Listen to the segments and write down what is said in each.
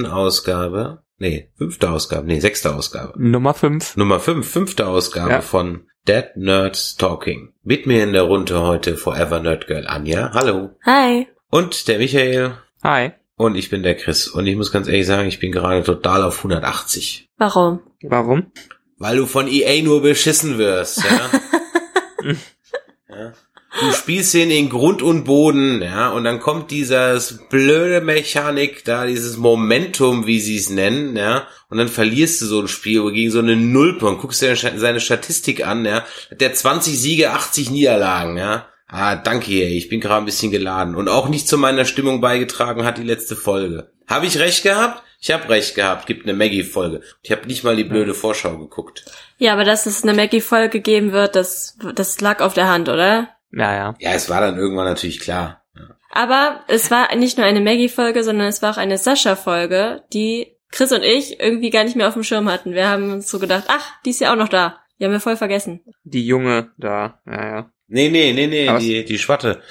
sechsten Ausgabe, nee, fünfte Ausgabe, nee, sechste Ausgabe. Nummer fünf. Nummer fünf, fünfte Ausgabe Ja. von Dead Nerds Talking. Mit mir in der Runde heute Forever Nerd Girl Anja. Hallo. Hi. Und der Michael. Hi. Und ich bin der Chris. Und ich muss ganz ehrlich sagen, ich bin gerade total auf 180. Warum? Warum? Weil du von EA nur beschissen wirst, ja. ja. Du spielst ihn in Grund und Boden, ja, und dann kommt dieses blöde Mechanik da, dieses Momentum, wie sie es nennen, ja, und dann verlierst du so ein Spiel gegen so eine Nulpe und guckst dir seine Statistik an, ja, Hat der 20 Siege, 80 Niederlagen, ja. Ah, danke, ey, ich bin gerade ein bisschen geladen und auch nicht zu meiner Stimmung beigetragen hat die letzte Folge. Habe ich recht gehabt? Ich habe recht gehabt. Gibt eine Maggie-Folge. Ich habe nicht mal die blöde Vorschau geguckt. Ja, aber dass es eine Maggie-Folge geben wird, das, das lag auf der Hand, oder? Ja, ja. Ja, es war dann irgendwann natürlich klar. Ja. Aber es war nicht nur eine Maggie-Folge, sondern es war auch eine Sascha-Folge, die Chris und ich irgendwie gar nicht mehr auf dem Schirm hatten. Wir haben uns so gedacht, ach, die ist ja auch noch da. Die haben wir voll vergessen. Die Junge da. Ja, ja. Nee, nee, nee, nee, Aber die, die Schwatte.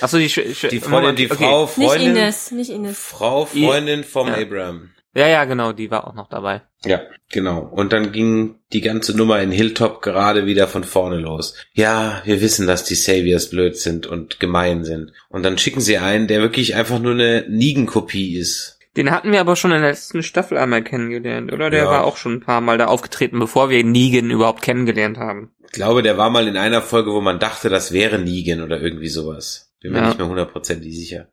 Achso, die, Sch Sch Die Freundin, die okay. Frau, Nicht Freundin. Ines, nicht Ines. Frau, Freundin vom Ja. Abraham. Ja, ja, genau, die war auch noch dabei. Ja, genau. Und dann ging die ganze Nummer in Hilltop gerade wieder von vorne los. Ja, wir wissen, dass die Saviors blöd sind und gemein sind. Und dann schicken sie einen, der wirklich einfach nur eine Negan-Kopie ist. Den hatten wir aber schon in der letzten Staffel einmal kennengelernt, oder? Der Ja. war auch schon ein paar Mal da aufgetreten, bevor wir Negan überhaupt kennengelernt haben. Ich glaube, der war mal in einer Folge, wo man dachte, das wäre Negan oder irgendwie sowas. Bin mir Ja. nicht mehr hundertprozentig sicher.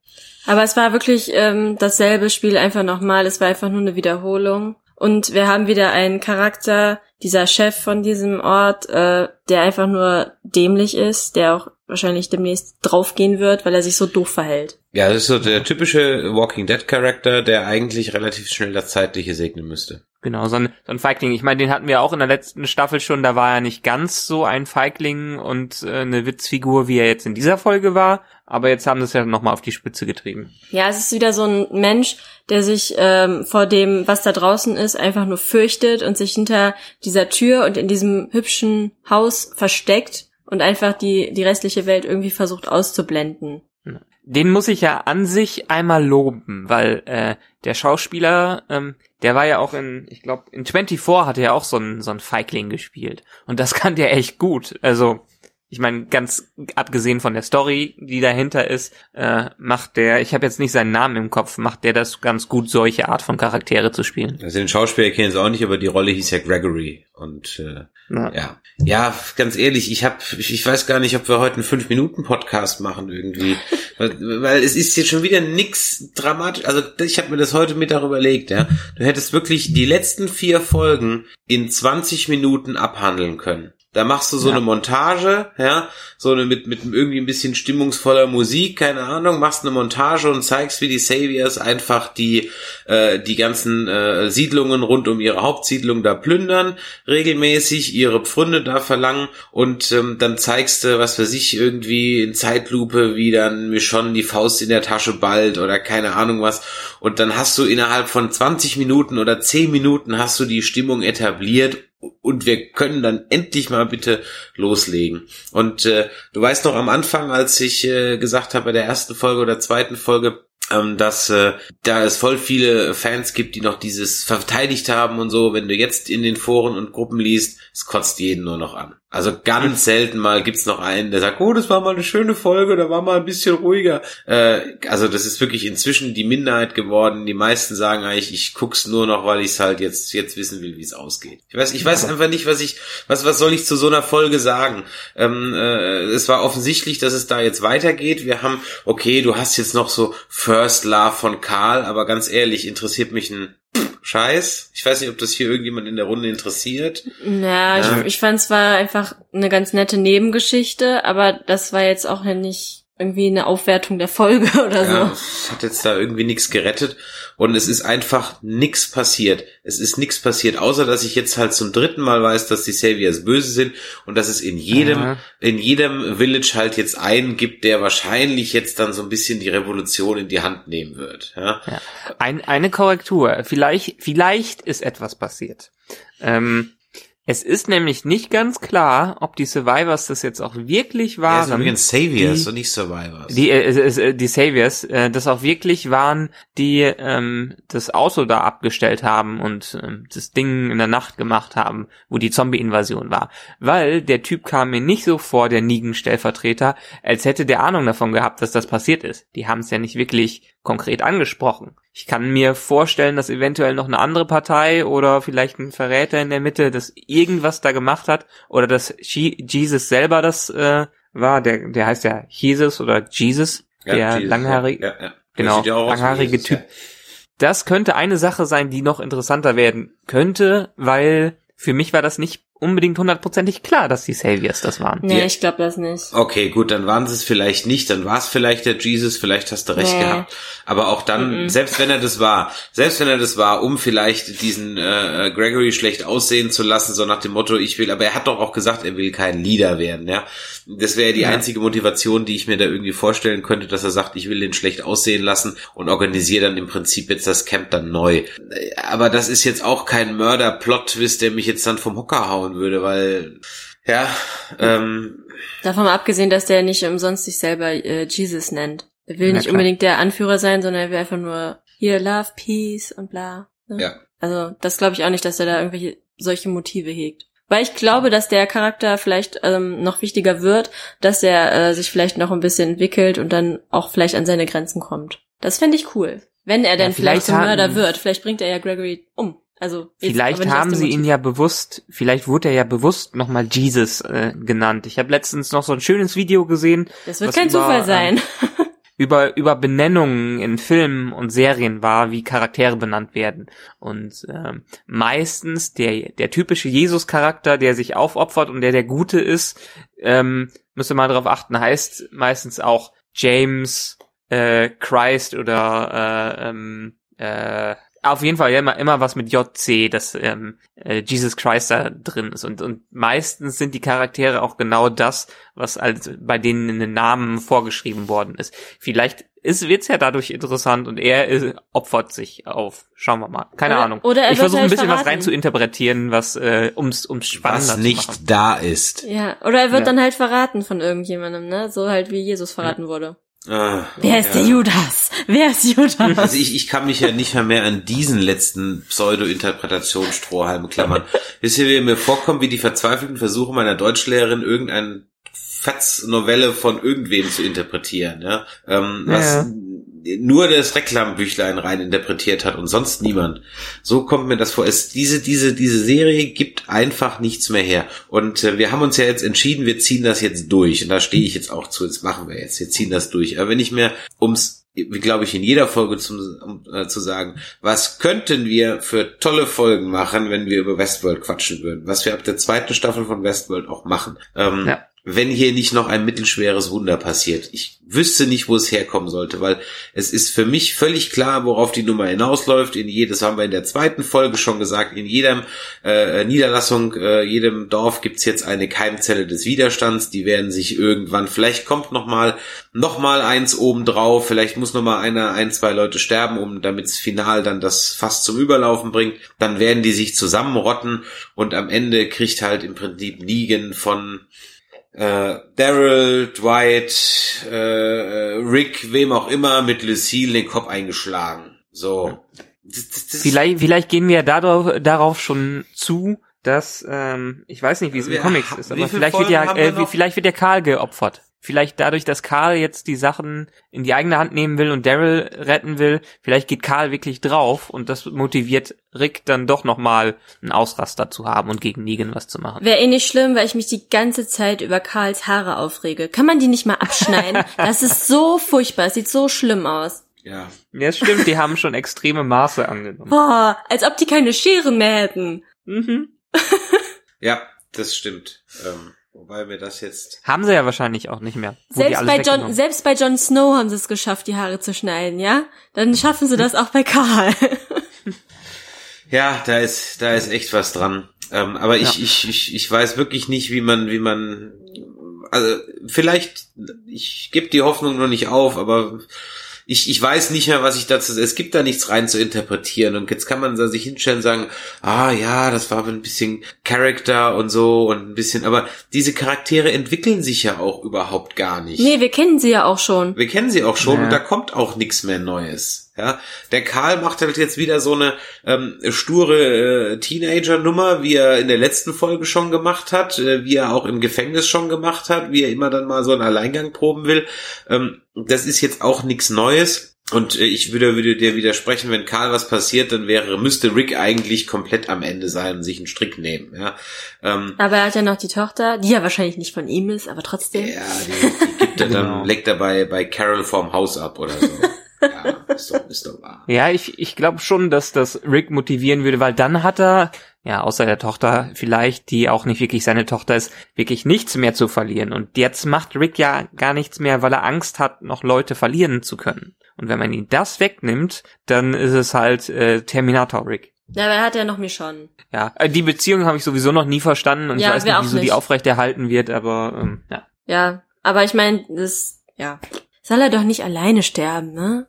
Aber es war wirklich ähm, dasselbe Spiel einfach nochmal. Es war einfach nur eine Wiederholung. Und wir haben wieder einen Charakter, dieser Chef von diesem Ort, äh, der einfach nur dämlich ist, der auch wahrscheinlich demnächst draufgehen wird, weil er sich so doof verhält. Ja, das ist so der typische Walking Dead Charakter, der eigentlich relativ schnell das Zeitliche segnen müsste. Genau, so ein, so ein Feigling. Ich meine, den hatten wir auch in der letzten Staffel schon. Da war er nicht ganz so ein Feigling und äh, eine Witzfigur, wie er jetzt in dieser Folge war. Aber jetzt haben sie es ja nochmal auf die Spitze getrieben. Ja, es ist wieder so ein Mensch, der sich ähm, vor dem, was da draußen ist, einfach nur fürchtet und sich hinter dieser Tür und in diesem hübschen Haus versteckt und einfach die, die restliche Welt irgendwie versucht auszublenden. Den muss ich ja an sich einmal loben, weil äh, der Schauspieler, ähm, der war ja auch in, ich glaube, in 24 hat er auch so ein so ein Feigling gespielt. Und das kann der echt gut. Also, ich meine, ganz abgesehen von der Story, die dahinter ist, äh, macht der, ich habe jetzt nicht seinen Namen im Kopf, macht der das ganz gut, solche Art von Charaktere zu spielen. Also den Schauspieler kennen sie auch nicht, aber die Rolle hieß ja Gregory. Und äh, Ja. ja, ja, ganz ehrlich, ich habe, ich, ich weiß gar nicht, ob wir heute einen fünf Minuten Podcast machen irgendwie, weil, weil es ist jetzt schon wieder nix dramatisch. Also ich habe mir das heute Mittag überlegt. Ja, du hättest wirklich die letzten vier Folgen in 20 Minuten abhandeln können. Da machst du so Ja. eine Montage, ja, so eine mit, mit irgendwie ein bisschen stimmungsvoller Musik, keine Ahnung, machst eine Montage und zeigst, wie die Saviors einfach die, äh, die ganzen äh, Siedlungen rund um ihre Hauptsiedlung da plündern, regelmäßig ihre Pfründe da verlangen und ähm, dann zeigst du, was für sich irgendwie in Zeitlupe, wie dann Michonne die Faust in der Tasche ballt oder keine Ahnung was und dann hast du innerhalb von 20 Minuten oder 10 Minuten hast du die Stimmung etabliert und wir können dann endlich mal bitte loslegen. Und äh, du weißt noch am Anfang, als ich äh, gesagt habe bei der ersten Folge oder zweiten Folge, ähm, dass äh, da es voll viele Fans gibt, die noch dieses verteidigt haben und so. Wenn du jetzt in den Foren und Gruppen liest, es kotzt jeden nur noch an. Also ganz selten mal gibt's noch einen, der sagt, oh, das war mal eine schöne Folge, da war mal ein bisschen ruhiger. Äh, also das ist wirklich inzwischen die Minderheit geworden. Die meisten sagen eigentlich, ich guck's nur noch, weil ich es halt jetzt jetzt wissen will, wie es ausgeht. Ich weiß, ich weiß einfach nicht, was ich, was was soll ich zu so einer Folge sagen? Ähm, äh, es war offensichtlich, dass es da jetzt weitergeht. Wir haben, okay, du hast jetzt noch so First Love von Karl, aber ganz ehrlich, interessiert mich ein Scheiß. Ich weiß nicht, ob das hier irgendjemand in der Runde interessiert. Ja, Ja. ich, ich fand es war einfach eine ganz nette Nebengeschichte, aber das war jetzt auch nicht irgendwie eine Aufwertung der Folge oder so. Ja, es hat jetzt da irgendwie nichts gerettet und es ist einfach nichts passiert. Es ist nichts passiert, außer dass ich jetzt halt zum dritten Mal weiß, dass die Saviors böse sind und dass es in jedem, Ja. in jedem Village halt jetzt einen gibt, der wahrscheinlich jetzt dann so ein bisschen die Revolution in die Hand nehmen wird. Ja, Ja. Ein, eine Korrektur. Vielleicht, vielleicht ist etwas passiert. Ähm, Es ist nämlich nicht ganz klar, ob die Survivors das jetzt auch wirklich Ja, waren. sind übrigens Saviors die- und nicht Survivors. die, äh, äh, die Saviors, äh, das auch wirklich waren, die ähm, das Auto da abgestellt haben und ähm, das Ding in der Nacht gemacht haben, wo die Zombie-Invasion war. Weil der Typ kam mir nicht so vor, der Negan-Stellvertreter, als hätte der Ahnung davon gehabt, dass das passiert ist. Die haben es ja nicht wirklich konkret angesprochen. Ich kann mir vorstellen, dass eventuell noch eine andere Partei oder vielleicht ein Verräter in der Mitte das irgendwas da gemacht hat oder dass Je- Jesus selber das äh, war. Der, der heißt ja Jesus oder Jesus, Ja, der Jesus, langhaarige, ja, ja, genau, wie langhaarige Jesus, Typ. Das könnte eine Sache sein, die noch interessanter werden könnte, weil für mich war das nicht unbedingt hundertprozentig klar, dass die Saviors das waren. Nee, Ja. ich glaube das nicht. Okay, gut, dann waren sie es vielleicht nicht, dann war es vielleicht der Jesus, vielleicht hast du recht Nee. gehabt. Aber auch dann, Mhm. selbst wenn er das war, selbst wenn er das war, um vielleicht diesen äh, Gregory schlecht aussehen zu lassen, so nach dem Motto, ich will, aber er hat doch auch gesagt, er will kein Leader werden, ja. Das wäre die Ja. einzige Motivation, die ich mir da irgendwie vorstellen könnte, dass er sagt, ich will den schlecht aussehen lassen und organisiere dann im Prinzip jetzt das Camp dann neu. Aber das ist jetzt auch kein Mörder-Plot-Twist, der mich jetzt dann vom Hocker hauen würde, weil, ja, ähm, Davon mal abgesehen, dass der nicht umsonst sich selber äh, Jesus nennt. Er will nicht klar. unbedingt der Anführer sein, sondern er will einfach nur hier Love, Peace und bla. Ne? ja. Also das glaube ich auch nicht, dass er da irgendwelche solche Motive hegt. Weil ich glaube, dass der Charakter vielleicht ähm, noch wichtiger wird, dass er äh, sich vielleicht noch ein bisschen entwickelt und dann auch vielleicht an seine Grenzen kommt. Das fände ich cool. Wenn er denn vielleicht vielleicht zum haben- Mörder wird. Vielleicht bringt er ja Gregory um. Also jetzt Vielleicht haben sie ihn ja bewusst, vielleicht wurde er ja bewusst nochmal Jesus äh, genannt. Ich habe letztens noch so ein schönes Video gesehen Das wird kein über, Zufall sein. Über über Benennungen in Filmen und Serien war, wie Charaktere benannt werden. Und ähm, meistens der der typische Jesus-Charakter, der sich aufopfert und der der Gute ist, ähm, müsste mal darauf achten, heißt meistens auch James äh, Christ oder äh, ähm, äh, auf jeden Fall ja, immer, immer was mit JC, dass ähm, äh, Jesus Christ da drin ist. Und, und meistens sind die Charaktere auch genau das, was als bei denen in den Namen vorgeschrieben worden ist. Vielleicht ist, wird's ja dadurch interessant und er äh, opfert sich auf. Schauen wir mal. Keine Oder- Ahnung. oder er ich versuche ein bisschen was verraten. rein zu interpretieren, was äh, ums, ums spannender was nicht da ist. Ja, oder er wird Ja. dann halt verraten von irgendjemandem, ne? So halt wie Jesus verraten wurde. Ah, Wer ist ja. der Judas? Wer ist Judas? Also ich, ich kann mich ja nicht mehr, mehr an diesen letzten Pseudo-Interpretationsstrohhalm klammern. Wisst ihr, wie mir vorkommt, wie die verzweifelten Versuche meiner Deutschlehrerin, irgendeine Fetz-Novelle von irgendwem zu interpretieren, ja? Ähm, was Ja. Nur das Reklambüchlein rein interpretiert hat und sonst niemand. So kommt mir das vor. Es, diese, diese, diese Serie gibt einfach nichts mehr her. Und äh, wir haben uns ja jetzt entschieden, wir ziehen das jetzt durch. Und da stehe ich jetzt auch zu. Das machen wir jetzt. Wir ziehen das durch. Aber wenn ich mir ums wie glaube ich in jeder Folge zum, um, äh, zu sagen, was könnten wir für tolle Folgen machen, wenn wir über Westworld quatschen würden, was wir ab der zweiten Staffel von Westworld auch machen. Ähm, Ja. Wenn hier nicht noch ein mittelschweres Wunder passiert. Ich wüsste nicht, wo es herkommen sollte, weil es ist für mich völlig klar, worauf die Nummer hinausläuft. In jedes haben wir in der zweiten Folge schon gesagt, in jedem äh, Niederlassung, äh, jedem Dorf gibt's jetzt eine Keimzelle des Widerstands. Die werden sich irgendwann, vielleicht kommt noch mal noch mal eins oben drauf, vielleicht muss noch mal einer, ein, zwei Leute sterben, um damit's final dann das Fass zum Überlaufen bringt. Dann werden die sich zusammenrotten und am Ende kriegt halt im Prinzip Negan von äh, Daryl, Dwight, äh, Rick, wem auch immer, mit Lucille den Kopf eingeschlagen. So. Das, das, das Vielleicht, vielleicht gehen wir ja darauf, darauf schon zu, dass ähm, ich weiß nicht, wie es in Wir- Comics ist, aber vielleicht wird ja äh, vielleicht wird ja Karl geopfert. Vielleicht dadurch, dass Karl jetzt die Sachen in die eigene Hand nehmen will und Daryl retten will, vielleicht geht Karl wirklich drauf und das motiviert Rick dann doch nochmal einen Ausraster zu haben und gegen Negan was zu machen. Wäre eh nicht schlimm, weil ich mich die ganze Zeit über Karls Haare aufrege. Kann man die nicht mal abschneiden? das ist so furchtbar. Es sieht so schlimm aus. ja. Ja, stimmt, die haben schon extreme Maße angenommen. Boah, als ob die keine Scheren mehr hätten. Mhm. Ja, das stimmt. Ähm, wobei mir das jetzt. Haben sie ja wahrscheinlich auch nicht mehr. Selbst bei, John, selbst bei Jon Snow haben sie es geschafft, die Haare zu schneiden, ja? Dann schaffen sie das auch bei Karl. Ja, da ist, da ist echt was dran. Ähm, aber ich, Ja. ich, ich, ich weiß wirklich nicht, wie man, wie man. Also vielleicht, ich gebe die Hoffnung noch nicht auf, aber ich, ich weiß nicht mehr, was ich dazu, es gibt da nichts rein zu interpretieren und jetzt kann man da sich hinstellen und sagen, ah ja, das war ein bisschen Charakter und so und ein bisschen, aber diese Charaktere entwickeln sich ja auch überhaupt gar nicht. Nee, wir kennen sie ja auch schon. Wir kennen sie auch schon Ja. und da kommt auch nichts mehr Neues. Ja, der Karl macht halt jetzt wieder so eine ähm, sture äh, Teenager-Nummer, wie er in der letzten Folge schon gemacht hat, äh, wie er auch im Gefängnis schon gemacht hat, wie er immer dann mal so einen Alleingang proben will. Ähm, das ist jetzt auch nichts Neues. Und äh, ich würde, würde dir widersprechen, wenn Karl was passiert, dann wäre, müsste Rick eigentlich komplett am Ende sein und sich einen Strick nehmen. Ja, ähm, Aber er hat ja noch die Tochter, die ja wahrscheinlich nicht von ihm ist, aber trotzdem. ja die, die gibt er dann, Genau. leckt er bei, bei Carol vorm Haus ab oder so. ja, ist doch, ist doch wahr. Ja, ich, ich glaube schon, dass das Rick motivieren würde, weil dann hat er, ja, außer der Tochter vielleicht, die auch nicht wirklich seine Tochter ist, wirklich nichts mehr zu verlieren. Und jetzt macht Rick ja gar nichts mehr, weil er Angst hat, noch Leute verlieren zu können. Und wenn man ihn das wegnimmt, dann ist es halt äh, Terminator Rick. Ja, aber er hat ja noch Michonne. Ja, äh, die Beziehung habe ich sowieso noch nie verstanden und Ja, ich weiß nicht, wieso die nicht. aufrechterhalten wird, aber ähm, ja. Ja, aber ich meine, das, ja. Soll er doch nicht alleine sterben, ne?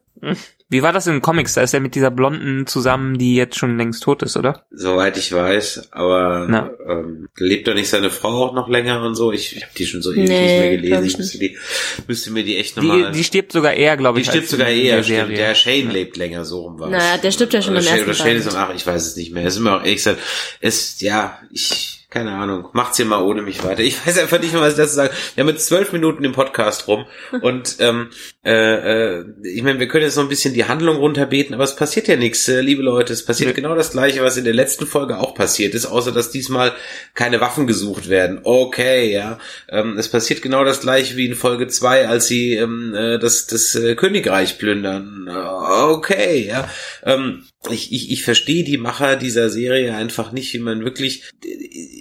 Wie war das in den Comics? Da ist er mit dieser Blonden zusammen, die jetzt schon längst tot ist, oder? Soweit ich weiß, aber Na. ähm, lebt doch nicht seine Frau auch noch länger und so? Ich, ich habe die schon so ewig Nee, nicht mehr gelesen. ich müsste, die, müsste mir die echt Die, nochmal... die stirbt sogar eher, glaube Die ich. stirbt als sogar eher, der stimmt. Der Shane lebt länger, so rum war Naja, der stirbt ja schon Oder im Shane, ersten Oder Shane ist am, ach, ich weiß es nicht mehr. Es ist mir auch ehrlich gesagt, es, ja, ich, keine Ahnung, macht's hier mal ohne mich weiter. Ich weiß einfach nicht mehr, was ich dazu sagen. Wir haben jetzt zwölf Minuten im Podcast rum und ähm, äh, äh, ich meine, wir können jetzt noch ein bisschen die Handlung runterbeten, aber es passiert ja nichts, äh, liebe Leute. Es passiert Nö. genau das Gleiche, was in der letzten Folge auch passiert ist, außer dass diesmal keine Waffen gesucht werden. Okay, ja. Ähm, es passiert genau das Gleiche wie in Folge zwei, als sie ähm, äh, das, das äh, Königreich plündern. Okay, ja. Ähm, ich, ich, ich verstehe die Macher dieser Serie einfach nicht, wie man wirklich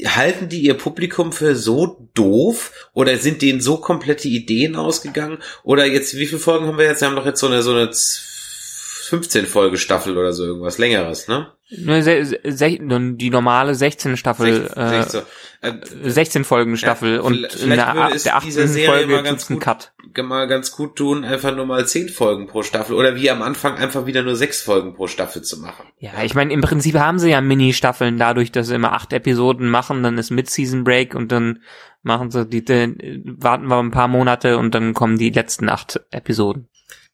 halten die ihr Publikum für so doof oder sind denen so komplette Ideen ausgegangen oder jetzt wie viele Folgen haben wir jetzt? Wir haben doch jetzt so eine so eine 15 Folge Staffel oder so irgendwas längeres, ne? Se die normale 16 Staffel, Sech- äh, sech- so. Äh, 16 Folgen Staffel Ja, und in der, der dieser 18. Serie Folge mal ganz gut- Cut. mal ganz gut tun, einfach nur mal 10 Folgen pro Staffel oder wie am Anfang einfach wieder nur 6 Folgen pro Staffel zu machen. Ja, ich meine, im Prinzip haben sie ja Mini-Staffeln dadurch, dass sie immer acht Episoden machen, dann ist Mid-Season-Break und dann machen sie die, die, warten wir ein paar Monate und dann kommen die letzten acht Episoden.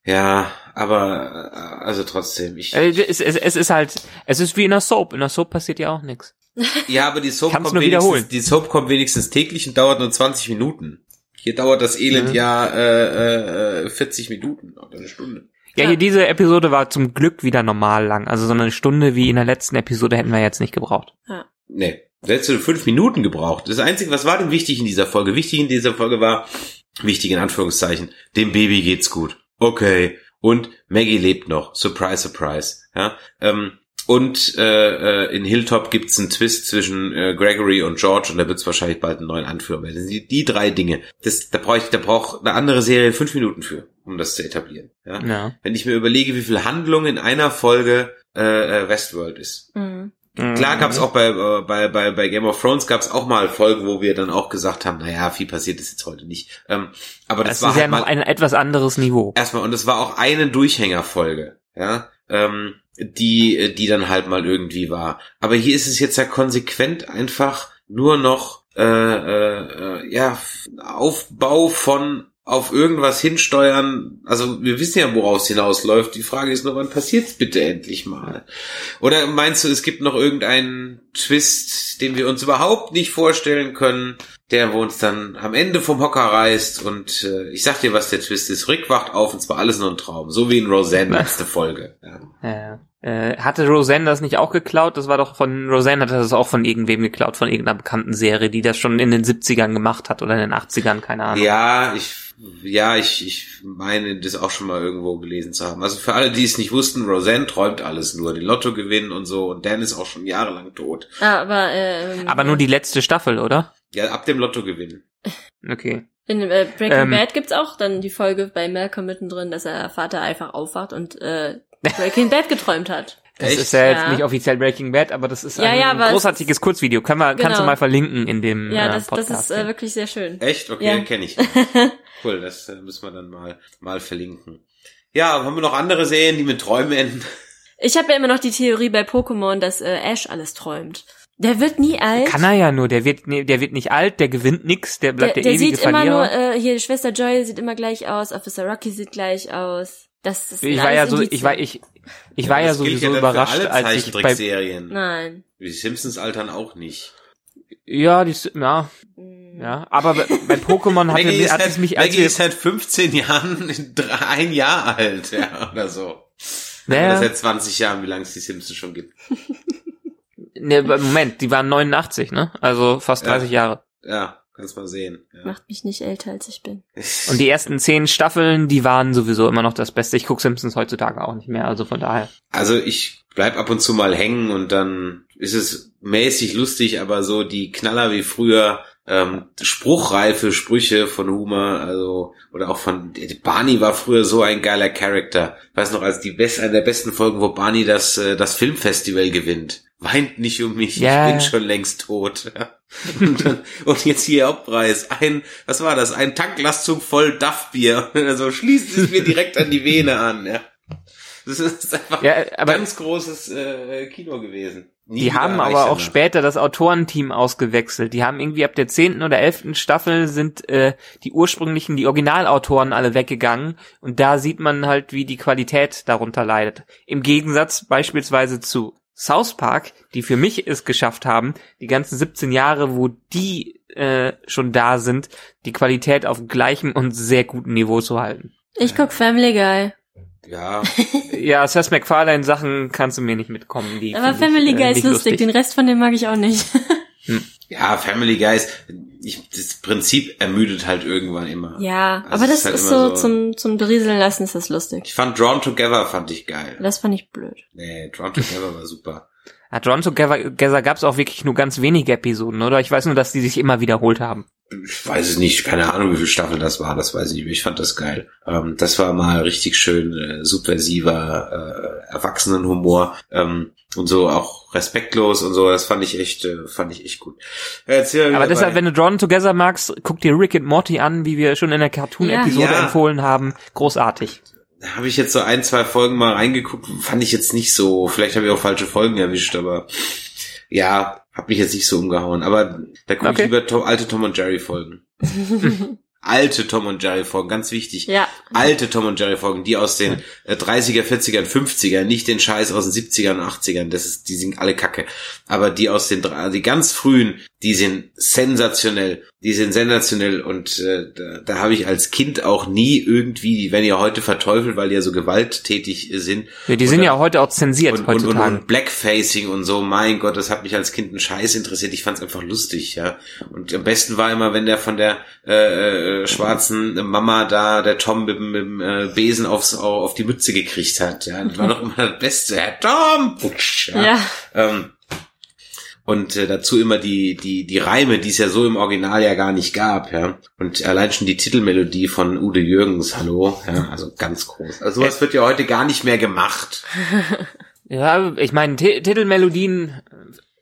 Ja, aber äh, also trotzdem, ich Äh, es, es, es ist halt, es ist wie in der Soap. In der Soap passiert ja auch nichts. Ja, aber die Soap Kannst kommt nur wenigstens, wiederholen. die Soap kommt wenigstens täglich und dauert nur 20 Minuten. Hier dauert das Elend Mhm. ja äh, äh, 40 Minuten oder eine Stunde. Ja, Ja. hier diese Episode war zum Glück wieder normal lang. Also so eine Stunde wie in der letzten Episode hätten wir jetzt nicht gebraucht. Nee, da hättest du fünf Minuten gebraucht. Das Einzige, was war denn wichtig in dieser Folge? Wichtig in dieser Folge war, wichtig in Anführungszeichen, dem Baby geht's gut. Okay. Und Maggie lebt noch. Surprise, surprise. Ja. Ähm, und äh, äh, in Hilltop gibt's einen Twist zwischen äh, Gregory und George und da wird's wahrscheinlich bald einen neuen Anführer werden. Die, die drei Dinge. Das, da brauche ich, da braucht eine andere Serie fünf Minuten für, um das zu etablieren. Ja? Ja. Wenn ich mir überlege, wie viel Handlung in einer Folge äh, äh, Westworld ist. Mhm. Klar gab's auch bei, äh, bei, bei, bei Game of Thrones gab's auch mal Folgen, wo wir dann auch gesagt haben, naja, viel passiert ist jetzt heute nicht. Ähm, aber das, Das war ist halt ja noch mal ein etwas anderes Niveau. erstmal und es war auch eine Durchhängerfolge, ja, ähm, die, die dann halt mal irgendwie war. Aber hier ist es jetzt ja konsequent einfach nur noch äh, äh, äh, ja Aufbau von auf irgendwas hinsteuern. Also wir wissen ja, woraus es hinausläuft. Die Frage ist nur, wann passiert's bitte endlich mal? Oder meinst du, es gibt noch irgendeinen Twist, den wir uns überhaupt nicht vorstellen können, der wo uns dann am Ende vom Hocker reißt und äh, ich sag dir, was der Twist ist. Rick wacht auf und zwar alles nur ein Traum, so wie in Roseanne letzte Folge. Ja. Ja. Äh, hatte Roseanne das nicht auch geklaut? Das war doch von, Roseanne hatte das auch von irgendwem geklaut, von irgendeiner bekannten Serie, die das schon in den 70ern gemacht hat oder in den 80ern, keine Ahnung. Ja, ich, ja, ich, ich meine, das auch schon mal irgendwo gelesen zu haben. Also für alle, die es nicht wussten, Roseanne träumt alles nur, den Lotto gewinnen und so und Dan ist auch schon jahrelang tot. Ah, aber, ähm, Aber nur die letzte Staffel, oder? Ja, ab dem Lotto gewinnen. Okay. In äh, Breaking Ähm. Bad gibt's auch dann die Folge bei Malcolm mittendrin, dass der Vater einfach aufwacht und äh, Breaking Bad geträumt hat. Das Echt? ist ja jetzt Ja. nicht offiziell Breaking Bad, aber das ist Ja, ein ja, großartiges Kurzvideo. Können wir, kannst du Genau. mal verlinken in dem Ja, äh, das, das Podcast. ist äh, wirklich sehr schön. Echt? Okay, Ja. kenne ich. Cool, das äh, müssen wir dann mal, mal verlinken. Ja, haben wir noch andere Serien, die mit Träumen enden? Ich habe ja immer noch die Theorie bei Pokémon, dass äh, Ash alles träumt. Der wird nie alt. Kann er ja nur, der wird, nee, der wird nicht alt, der gewinnt nix, der bleibt der, der, der ewige sieht immer Verlierer. nur, äh, hier Schwester Joy sieht immer gleich aus, Officer Rocky sieht gleich aus. Das ist ich war ja so, ich war, ich, ich war ja, sowieso für überrascht, alle als ich bei, Zeichentrickserien. Nein. Die Simpsons altern auch nicht. ja, die, ja, Hm. ja, aber bei, bei Pokémon hatte, Maggie hat es mich, als Maggie ist seit 15 Jahren drei- ein Jahr alt, ja, oder so. Naja. Oder seit 20 Jahren, wie lange es die Simpsons schon gibt. ne, Moment, die waren 89, ne? Also fast Ja. 30 Jahre. Ja, kannst mal sehen. Ja. Macht mich nicht älter, als ich bin. Und die ersten zehn Staffeln, die waren sowieso immer noch das Beste. Ich gucke Simpsons heutzutage auch nicht mehr, also von daher. Also ich bleib ab und zu mal hängen und dann ist es mäßig lustig, aber so die Knaller wie früher, ähm, spruchreife Sprüche von Homer, also oder auch von Barney war früher so ein geiler Charakter. Ich weiß noch, als die best, eine der besten Folgen, wo Barney das äh, das Filmfestival gewinnt. Weint nicht um mich, Ja. ich bin schon längst tot. Und, dann, und jetzt hier Hauptpreis. Ein, was war das? Ein Tanklastzug voll Duffbier. Also schließt es mir direkt an die Vene an. Ja. Das ist einfach Ja, aber ganz großes äh, Kino gewesen. Nie die haben aber auch danach. später das Autorenteam ausgewechselt. Die haben irgendwie ab der zehnten oder elften Staffel sind äh, die ursprünglichen, die Originalautoren alle weggegangen und da sieht man halt, wie die Qualität darunter leidet. Im Gegensatz beispielsweise zu South Park, die für mich es geschafft haben, die ganzen 17 Jahre, wo die äh, schon da sind, die Qualität auf gleichem und sehr gutem Niveau zu halten. Ich guck Family Guy. Ja, Ja, Seth MacFarlane Sachen kannst du mir nicht mitkommen. Die Aber find ich, Family äh, Guy ist nicht lustig. Den Rest von dem mag ich auch nicht. ja, Family Guys. Ich, das Prinzip ermüdet halt irgendwann immer. ja, Also aber das ist ist, halt immer so, so- zum, zum Berieseln lassen ist das lustig. Ich fand Drawn Together fand ich geil. Das fand ich blöd. Nee, Drawn Together war super. Ja, Drawn Together gab es auch wirklich nur ganz wenige Episoden, oder? Ich weiß nur, dass die sich immer wiederholt haben. Ich weiß es nicht, keine Ahnung, wie viel Staffel das war, das weiß ich nicht. Ich fand das geil. Ähm, das war mal richtig schön äh, subversiver äh, Erwachsenenhumor ähm, und so auch respektlos und so. Das fand ich echt, äh, fand ich echt gut. Erzähl Aber deshalb, wenn du Drawn Together magst, guck dir Rick and Morty an, wie wir schon in der Cartoon-Episode Ja. Ja. empfohlen haben. Großartig. Da habe ich jetzt so ein, zwei Folgen mal reingeguckt, fand ich jetzt nicht so, vielleicht habe ich auch falsche Folgen erwischt, aber ja, hat mich jetzt nicht so umgehauen. Aber da gucke Okay. ich lieber to alte Tom und Jerry Folgen. alte Tom und Jerry Folgen, ganz wichtig. Ja. Alte Tom und Jerry Folgen, die aus den äh, 30er, 40er, 50er, nicht den Scheiß aus den 70ern und 80ern, das ist, die sind alle kacke. Aber die aus den, die ganz frühen, die sind sensationell. Die sind sensationell und äh, da, da habe ich als Kind auch nie irgendwie, die werden ja heute verteufelt, weil die ja so gewalttätig sind. Ja, die Und sind dann- ja heute auch zensiert und, und, und, heutzutage. und Blackfacing und so, mein Gott, das hat mich als Kind ein Scheiß interessiert. Ich fand's einfach lustig, ja. Und am besten war immer, wenn der von der äh, äh, schwarzen Mama da, der Tom mit, dem- mit dem äh, Besen aufs, auf die Mütze gekriegt hat. Ja, das war doch immer das Beste. Herr Tom! Putsch, ja. Ja. Ähm, und äh, dazu immer die die die Reime, die es ja so im Original ja gar nicht gab, ja. Und allein schon die Titelmelodie von Ude Jürgens, hallo, ja, also ganz groß. Also sowas wird ja heute gar nicht mehr gemacht. Ja, ich meine, Ti- Titelmelodien,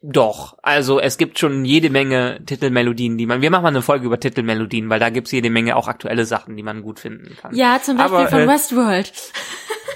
doch. Also es gibt schon jede Menge Titelmelodien, die man. Wir machen mal eine Folge über Titelmelodien, weil da gibt's jede Menge auch aktuelle Sachen, die man gut finden kann. Ja, zum Beispiel Aber, von äh, Westworld.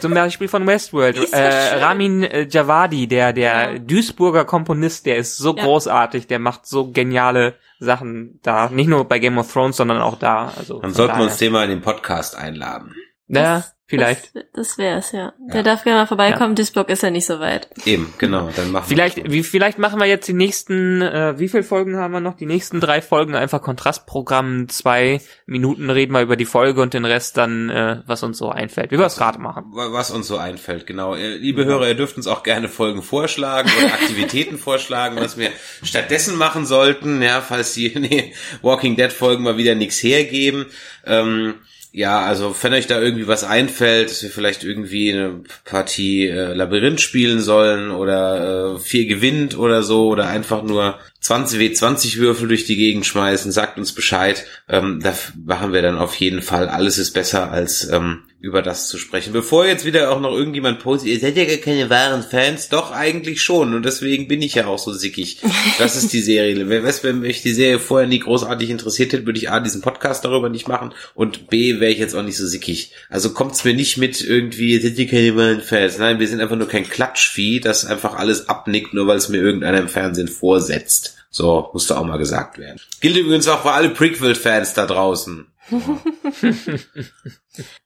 Zum Beispiel von Westworld. So äh. Ramin äh, Javadi, der der Ja. Duisburger Komponist, der ist so Ja. großartig, der macht so geniale Sachen da. Nicht nur bei Game of Thrones, sondern auch da. Also Dann sollten wir daher. uns den mal in den Podcast einladen. Ja, vielleicht. Das, das wär's, ja. Der darf gerne mal vorbeikommen. Duisburg ist ja nicht so weit. Eben, genau, dann machen Vielleicht, wir. wie, vielleicht machen wir jetzt die nächsten, äh, wie viele Folgen haben wir noch? Die nächsten drei Folgen einfach Kontrastprogramm, zwei Minuten reden wir über die Folge und den Rest dann, äh, was uns so einfällt. Wie wir es gerade machen. Wa- Was uns so einfällt, genau. Liebe Hörer, ihr dürft uns auch gerne Folgen vorschlagen oder Aktivitäten vorschlagen, was wir stattdessen machen sollten, ja, falls die nee, Walking Dead Folgen mal wieder nichts hergeben. Ähm, ja, also wenn euch da irgendwie was einfällt, dass wir vielleicht irgendwie eine Partie äh, Labyrinth spielen sollen oder äh, vier gewinnt oder so oder einfach nur 20 W20 Würfel durch die Gegend schmeißen, sagt uns Bescheid. Ähm, da machen wir dann auf jeden Fall. Alles ist besser als ähm, über das zu sprechen. Bevor jetzt wieder auch noch irgendjemand postet, ihr seid ja gar keine wahren Fans, doch eigentlich schon und deswegen bin ich ja auch so sickig. Das ist die Serie. Wer weiß, wenn mich die Serie vorher nie großartig interessiert hätte, würde ich A, diesen Podcast darüber nicht machen und B, wäre ich jetzt auch nicht so sickig. Also kommt's mir nicht mit irgendwie, ihr seid ja keine wahren Fans. Nein, wir sind einfach nur kein Klatschvieh, das einfach alles abnickt, nur weil es mir irgendeiner im Fernsehen vorsetzt. So, musste auch mal gesagt werden. Gilt übrigens auch für alle Prequel-Fans da draußen.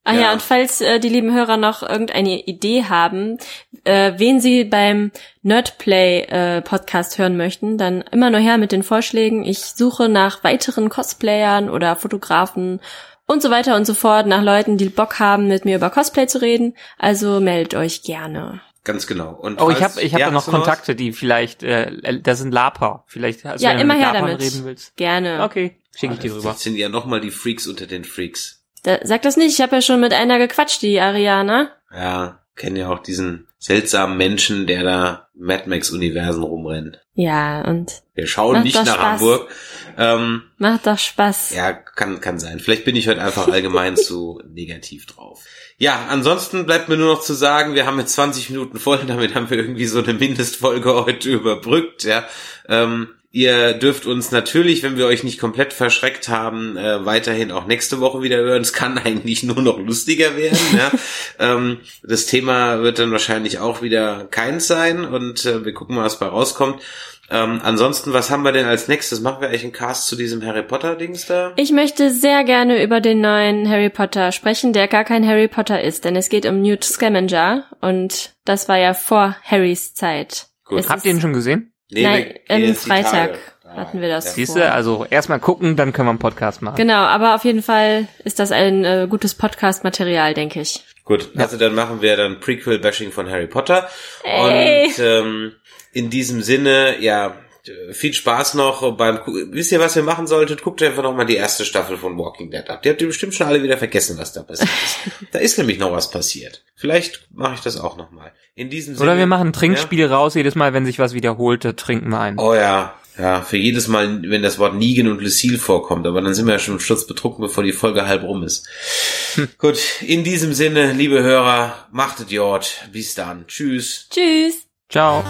Ah ja, Ja. und falls äh, die lieben Hörer noch irgendeine Idee haben, äh, wen sie beim Nerdplay äh, Podcast hören möchten, dann immer nur her mit den Vorschlägen. Ich suche nach weiteren Cosplayern oder Fotografen und so weiter und so fort, nach Leuten, die Bock haben, mit mir über Cosplay zu reden. Also meldet euch gerne. Ganz genau. Und Oh, ich habe ich hab Ja, da noch du? Kontakte, die vielleicht, äh, das sind Laper. Vielleicht, also Ja, wenn du immer mit her Lapern damit. reden willst. Gerne. Okay, schicke ich dir rüber. Das sind ja nochmal die Freaks unter den Freaks. Da, sag das nicht, ich habe ja schon mit einer gequatscht, die Ariana. Ja, kennen ja auch diesen seltsamen Menschen, der da Mad Max Universen rumrennt. Ja, und Wir schauen nicht nach Spaß. Hamburg. Ähm, macht doch Spaß. ja, kann, kann sein. Vielleicht bin ich heute einfach allgemein zu negativ drauf. Ja, ansonsten bleibt mir nur noch zu sagen, wir haben jetzt 20 Minuten voll, damit haben wir irgendwie so eine Mindestfolge heute überbrückt, ja. Ähm, Ihr dürft uns natürlich, wenn wir euch nicht komplett verschreckt haben, äh, weiterhin auch nächste Woche wieder hören. Es kann eigentlich nur noch lustiger werden. Ja? ähm, das Thema wird dann wahrscheinlich auch wieder keins sein und äh, wir gucken mal, was bei rauskommt. Ähm, ansonsten, was haben wir denn als nächstes? Machen wir eigentlich einen Cast zu diesem Harry Potter Dings da? Ich möchte sehr gerne über den neuen Harry Potter sprechen, der gar kein Harry Potter ist, denn es geht um Newt Scamander und das war ja vor Harrys Zeit. Gut. Es Habt ihr ihn schon gesehen? Nee, am jetzt die Freitag Tage. hatten wir das. Ja. Siehst du, also erstmal gucken, dann können wir einen Podcast machen. Genau, aber auf jeden Fall ist das ein äh, gutes Podcast-Material, denke ich. Gut, also dann machen wir dann Prequel-Bashing von Harry Potter. Ey. Und ähm, in diesem Sinne, ja, viel Spaß noch beim Wisst ihr, was ihr machen solltet? Guckt einfach noch mal die erste Staffel von Walking Dead ab. Die habt ihr bestimmt schon alle wieder vergessen, was da passiert ist. da ist nämlich noch was passiert. Vielleicht mache ich das auch noch mal. In diesem Sinne. Oder wir machen ein Trinkspiel raus, jedes Mal, wenn sich was wiederholt, da trinken wir ein. Oh ja, ja, für jedes Mal, wenn das Wort Negan und Lucille vorkommt, aber dann sind wir ja schon sturzbetrunken, bevor die Folge halb rum ist. Gut, in diesem Sinne, liebe Hörer, machtet Jord, bis dann. Tschüss. Tschüss! Ciao.